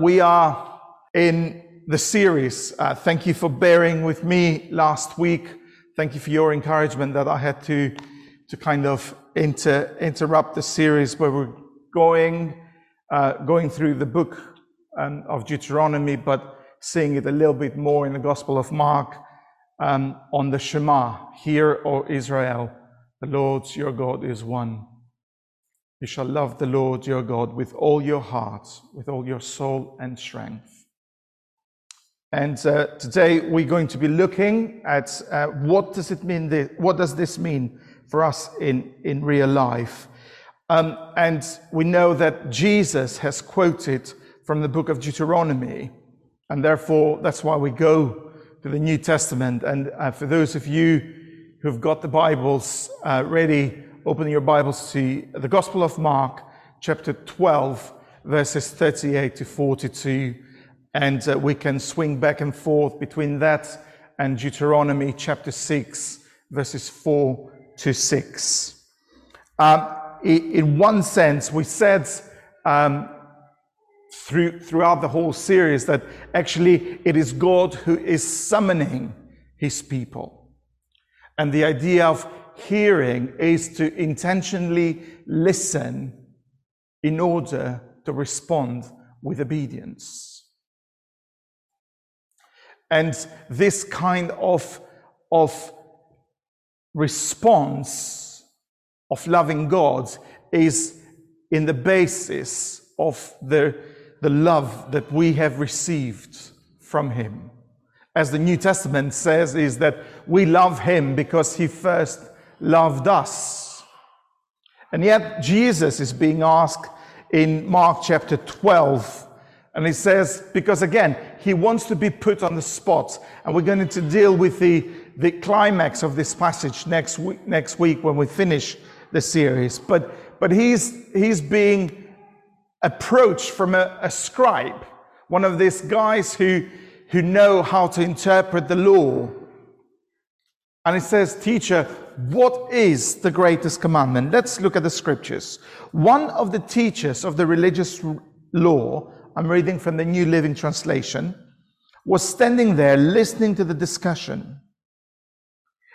We are in the series. Uh, thank you for bearing with me last week. Thank you for your encouragement that I had to, to kind of inter, interrupt the series where we're going, uh, going through the book um, of Deuteronomy, but seeing it a little bit more in the Gospel of Mark um, on the Shema. Hear, O Israel, the Lord your God is one. You shall love the Lord your God with all your heart, with all your soul and strength. And uh, today we're going to be looking at uh, what does it mean? This, what does this mean for us in, in real life? Um, and we know that Jesus has quoted from the book of Deuteronomy, and therefore that's why we go to the New Testament. And uh, for those of you who've got the Bibles uh, ready, open your Bibles to the Gospel of Mark, chapter 12, verses 38 to 42. And uh, we can swing back and forth between that and Deuteronomy chapter 6, verses 4 to 6. Um, in one sense, we said um, through, throughout the whole series that actually it is God who is summoning his people. And the idea of hearing is to intentionally listen in order to respond with obedience. And this kind of, of response of loving God is in the basis of the, the love that we have received from Him. As the New Testament says, is that we love Him because He first loved us. And yet, Jesus is being asked in Mark chapter 12, and he says, because again, he wants to be put on the spot, and we're going to deal with the, the climax of this passage next week, next week when we finish the series. But, but he's, he's being approached from a, a scribe, one of these guys who, who know how to interpret the law. And he says, Teacher, what is the greatest commandment? Let's look at the scriptures. One of the teachers of the religious law, I'm reading from the New Living Translation, was standing there listening to the discussion.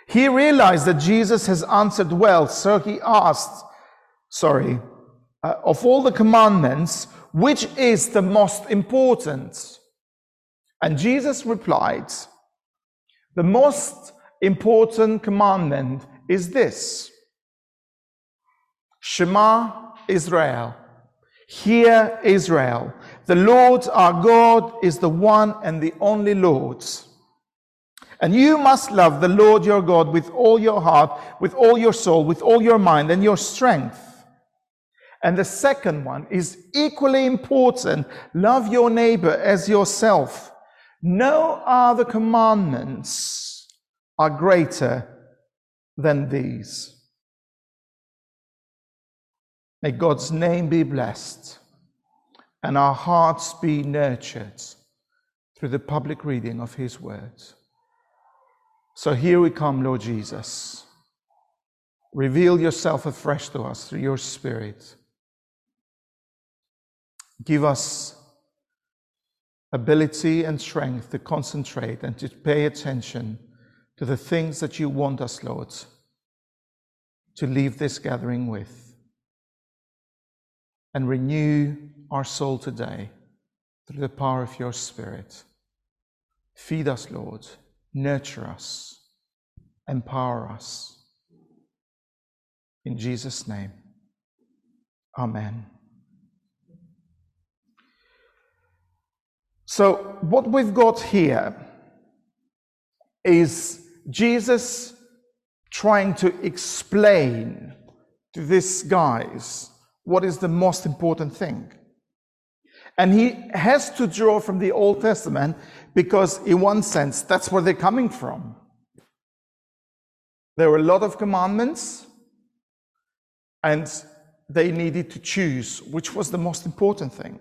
He realized that Jesus has answered well, so he asked, sorry, uh, of all the commandments, which is the most important? And Jesus replied, the most important commandment is this Shema Israel. Hear Israel. The Lord our God is the one and the only Lord. And you must love the Lord your God with all your heart, with all your soul, with all your mind, and your strength. And the second one is equally important love your neighbor as yourself. No other commandments are greater than these. May God's name be blessed and our hearts be nurtured through the public reading of His word. So here we come, Lord Jesus. Reveal yourself afresh to us through your Spirit. Give us ability and strength to concentrate and to pay attention to the things that you want us, Lord, to leave this gathering with. And renew our soul today through the power of your Spirit. Feed us, Lord. Nurture us. Empower us. In Jesus' name. Amen. So, what we've got here is Jesus trying to explain to these guys what is the most important thing. And he has to draw from the Old Testament because, in one sense, that's where they're coming from. There were a lot of commandments, and they needed to choose which was the most important thing.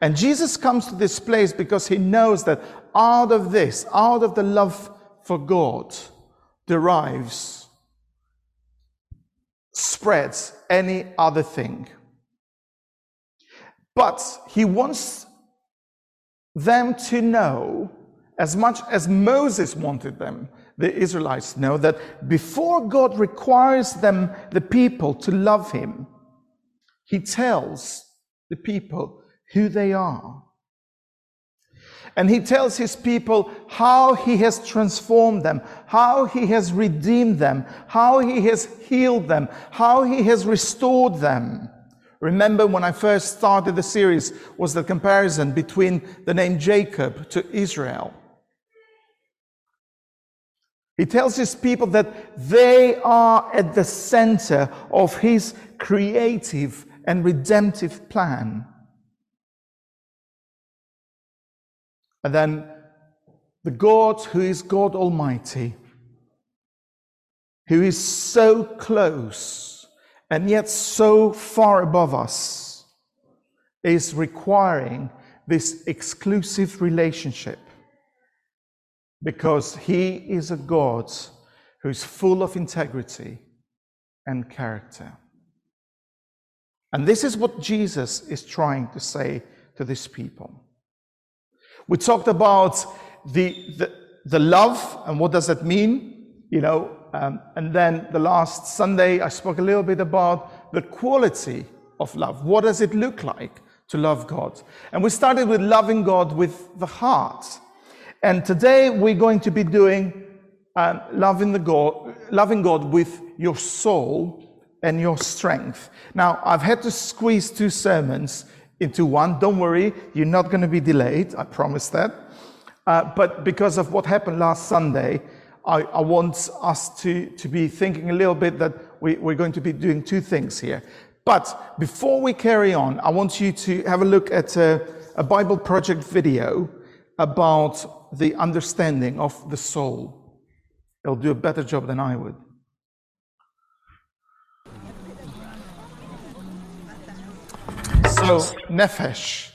And Jesus comes to this place because he knows that out of this, out of the love for God, derives, spreads any other thing. But he wants them to know, as much as Moses wanted them, the Israelites know, that before God requires them, the people, to love him, he tells the people who they are. And he tells his people how he has transformed them, how he has redeemed them, how he has healed them, how he has restored them. Remember when I first started the series was the comparison between the name Jacob to Israel. He tells his people that they are at the center of his creative and redemptive plan. And then the God who is God Almighty, who is so close and yet so far above us, is requiring this exclusive relationship because he is a God who is full of integrity and character. And this is what Jesus is trying to say to these people. We talked about the, the, the love and what does that mean, you know, um, and then the last Sunday I spoke a little bit about the quality of love. What does it look like to love God? And we started with loving God with the heart. And today we're going to be doing um, loving, the God, loving God with your soul and your strength. Now, I've had to squeeze two sermons into one. Don't worry, you're not going to be delayed. I promise that. Uh, but because of what happened last Sunday, I, I, want us to, to be thinking a little bit that we, we're going to be doing two things here. But before we carry on, I want you to have a look at a, a Bible Project video about the understanding of the soul. It'll do a better job than I would. So, nefesh,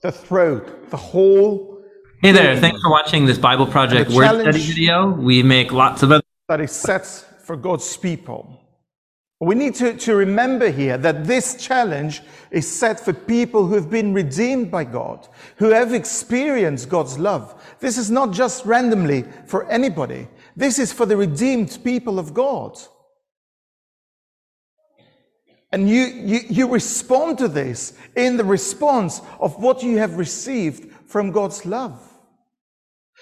the throat, the whole. Hey there, thanks for watching this Bible Project Word Study video. We make lots of other. That is set for God's people. We need to, to remember here that this challenge is set for people who have been redeemed by God, who have experienced God's love. This is not just randomly for anybody. This is for the redeemed people of God. And you, you, you respond to this in the response of what you have received from God's love.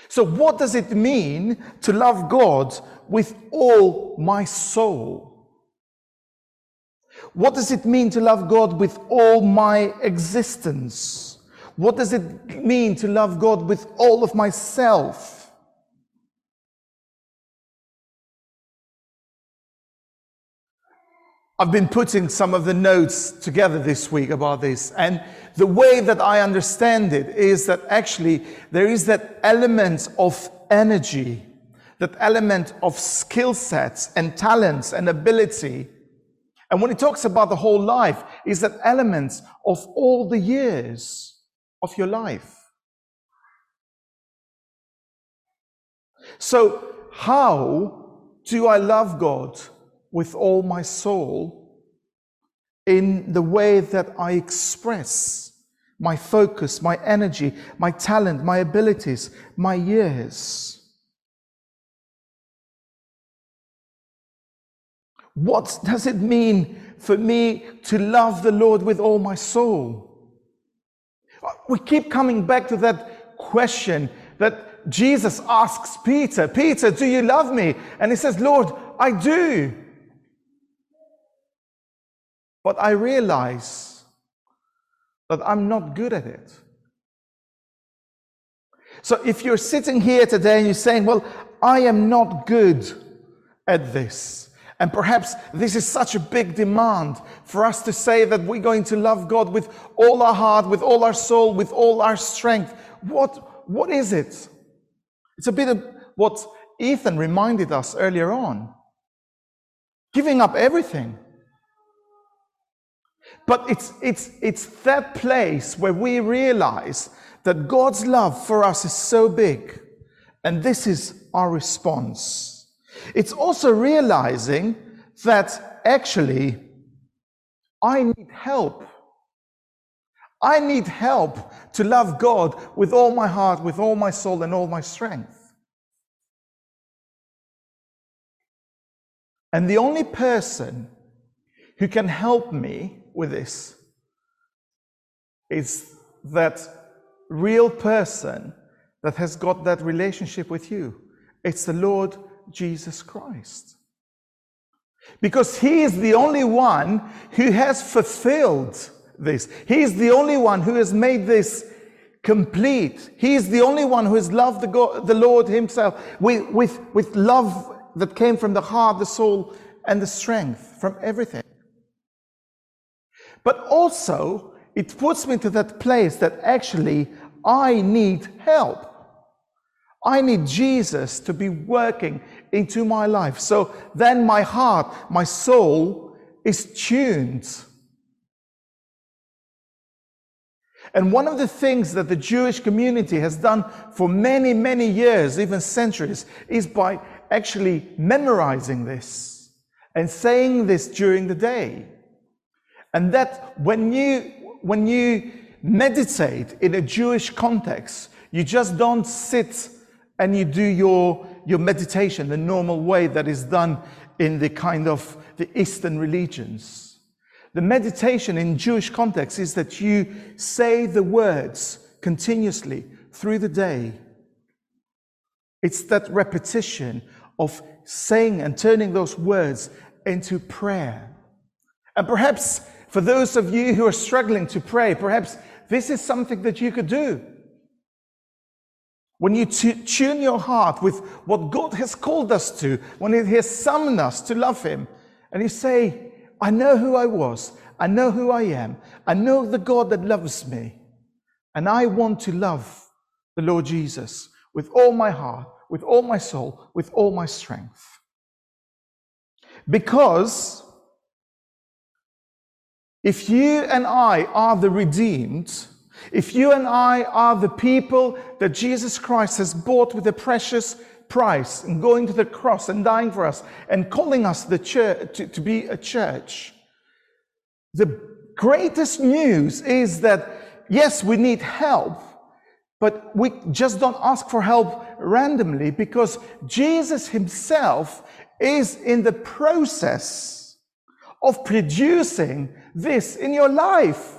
So, what does it mean to love God with all my soul? What does it mean to love God with all my existence? What does it mean to love God with all of myself? I've been putting some of the notes together this week about this. And the way that I understand it is that actually there is that element of energy, that element of skill sets and talents and ability. And when he talks about the whole life, is that element of all the years of your life. So, how do I love God? With all my soul in the way that I express my focus, my energy, my talent, my abilities, my years. What does it mean for me to love the Lord with all my soul? We keep coming back to that question that Jesus asks Peter, Peter, do you love me? And he says, Lord, I do. But I realize that I'm not good at it. So if you're sitting here today and you're saying, Well, I am not good at this, and perhaps this is such a big demand for us to say that we're going to love God with all our heart, with all our soul, with all our strength. What, what is it? It's a bit of what Ethan reminded us earlier on giving up everything. But it's, it's, it's that place where we realize that God's love for us is so big. And this is our response. It's also realizing that actually I need help. I need help to love God with all my heart, with all my soul, and all my strength. And the only person who can help me with this is that real person that has got that relationship with you. It's the Lord Jesus Christ. Because He is the only one who has fulfilled this. He is the only one who has made this complete. He is the only one who has loved the, God, the Lord Himself with, with, with love that came from the heart, the soul, and the strength, from everything. But also, it puts me to that place that actually I need help. I need Jesus to be working into my life. So then my heart, my soul is tuned. And one of the things that the Jewish community has done for many, many years, even centuries, is by actually memorizing this and saying this during the day. And that when you, when you meditate in a Jewish context, you just don't sit and you do your, your meditation the normal way that is done in the kind of the Eastern religions. The meditation in Jewish context is that you say the words continuously through the day. It's that repetition of saying and turning those words into prayer. And perhaps for those of you who are struggling to pray, perhaps this is something that you could do. When you tune your heart with what God has called us to, when He has summoned us to love Him, and you say, I know who I was, I know who I am, I know the God that loves me, and I want to love the Lord Jesus with all my heart, with all my soul, with all my strength. Because if you and I are the redeemed, if you and I are the people that Jesus Christ has bought with a precious price and going to the cross and dying for us and calling us the church to, to be a church, the greatest news is that yes, we need help, but we just don't ask for help randomly because Jesus himself is in the process of producing this in your life.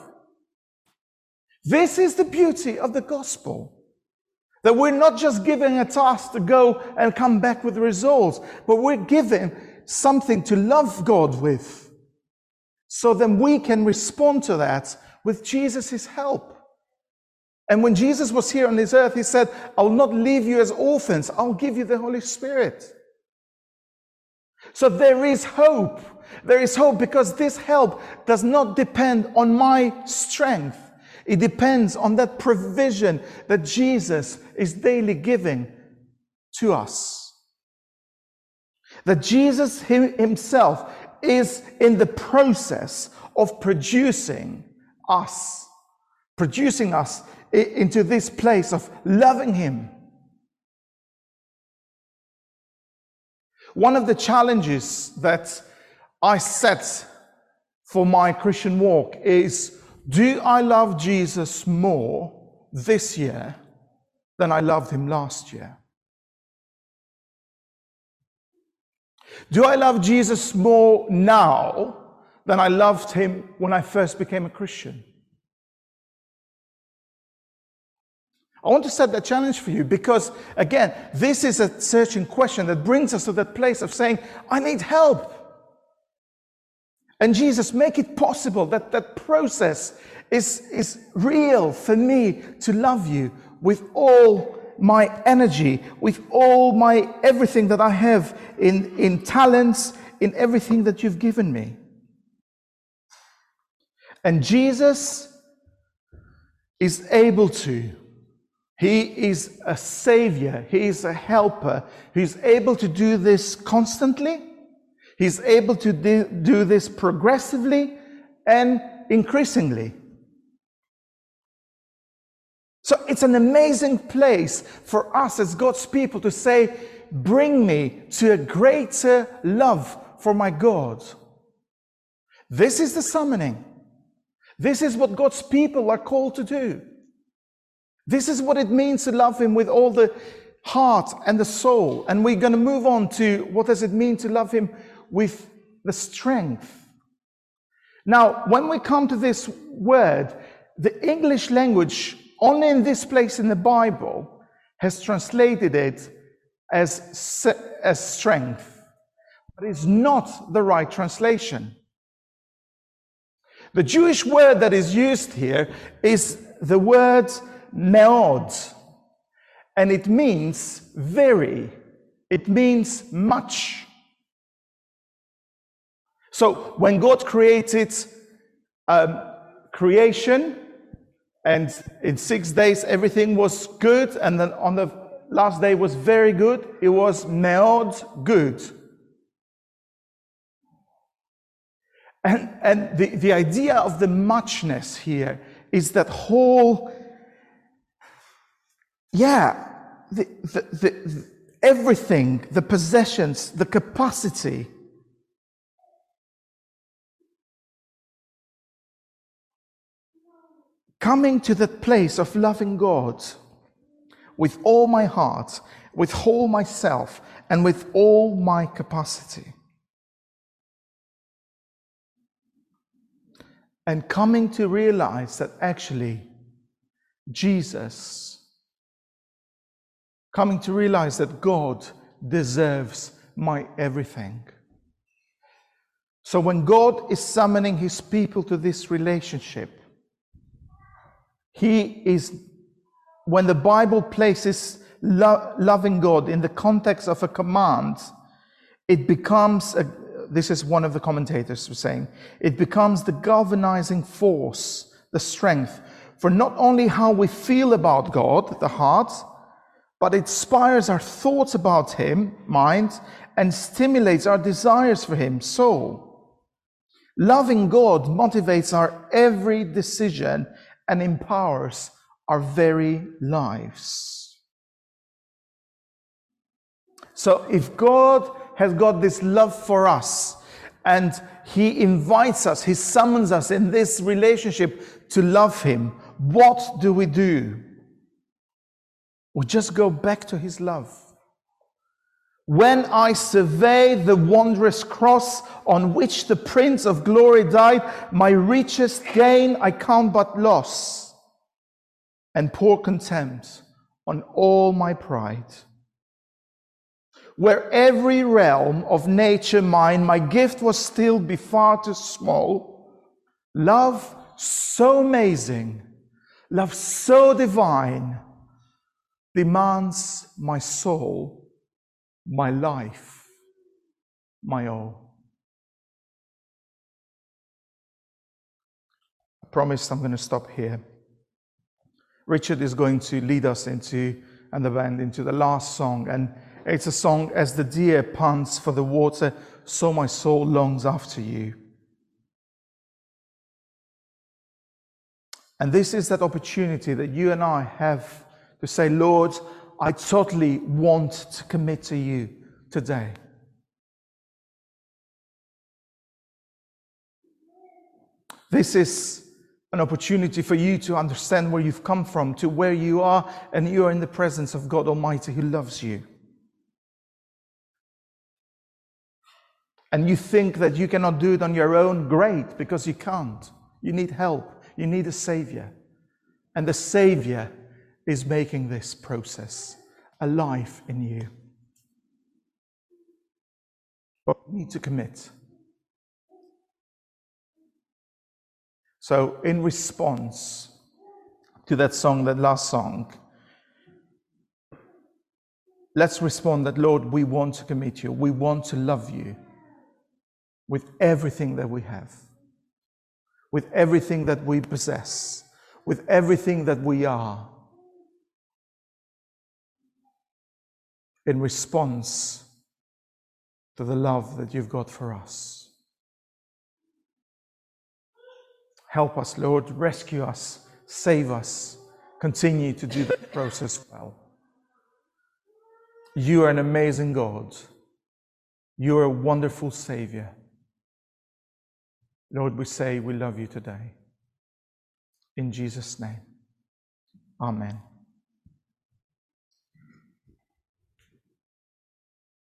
This is the beauty of the gospel. That we're not just given a task to go and come back with results, but we're given something to love God with. So then we can respond to that with Jesus' help. And when Jesus was here on this earth, he said, I'll not leave you as orphans, I'll give you the Holy Spirit. So there is hope. There is hope because this help does not depend on my strength. It depends on that provision that Jesus is daily giving to us. That Jesus himself is in the process of producing us, producing us into this place of loving Him. One of the challenges that I set for my Christian walk is do I love Jesus more this year than I loved him last year? Do I love Jesus more now than I loved him when I first became a Christian? I want to set that challenge for you because, again, this is a searching question that brings us to that place of saying, I need help. And Jesus, make it possible that that process is, is real for me to love you with all my energy, with all my everything that I have in, in talents, in everything that you've given me. And Jesus is able to he is a savior. He is a helper. He's able to do this constantly. He's able to do this progressively and increasingly. So it's an amazing place for us as God's people to say, Bring me to a greater love for my God. This is the summoning. This is what God's people are called to do. This is what it means to love Him with all the heart and the soul. And we're going to move on to what does it mean to love Him with the strength. Now, when we come to this word, the English language, only in this place in the Bible, has translated it as, as strength, but it's not the right translation. The Jewish word that is used here is the word meod, and it means very, it means much. So when God created um, creation, and in six days everything was good, and then on the last day was very good, it was meod good. And, and the, the idea of the muchness here is that whole, yeah, the, the, the, everything, the possessions, the capacity. Coming to that place of loving God with all my heart, with all myself, and with all my capacity. and coming to realize that actually Jesus, coming to realize that God deserves my everything. So when God is summoning his people to this relationship, he is, when the Bible places lo- loving God in the context of a command, it becomes a, this is one of the commentators was saying, it becomes the galvanizing force, the strength for not only how we feel about God, the heart, but it inspires our thoughts about Him, mind, and stimulates our desires for Him, soul. Loving God motivates our every decision and empowers our very lives. So if God has got this love for us. And he invites us, he summons us in this relationship to love him. What do we do? We just go back to his love. When I survey the wondrous cross on which the Prince of Glory died, my richest gain I count but loss, and pour contempt on all my pride where every realm of nature mine, my gift was still be far too small. Love so amazing, love so divine, demands my soul, my life, my all. I promise I'm going to stop here. Richard is going to lead us into, and the band, into the last song. And it's a song, As the deer pants for the water, so my soul longs after you. And this is that opportunity that you and I have to say, Lord, I totally want to commit to you today. This is an opportunity for you to understand where you've come from, to where you are, and you are in the presence of God Almighty who loves you. and you think that you cannot do it on your own, great, because you can't. You need help. You need a Savior. And the Savior is making this process alive in you. But you need to commit. So, in response to that song, that last song, let's respond that, Lord, we want to commit you. We want to love you with everything that we have, with everything that we possess, with everything that we are, in response to the love that you've got for us. Help us, Lord, rescue us, save us, continue to do that process well. You are an amazing God. You are a wonderful Savior. Lord, we say we love you today. In Jesus' name. Amen.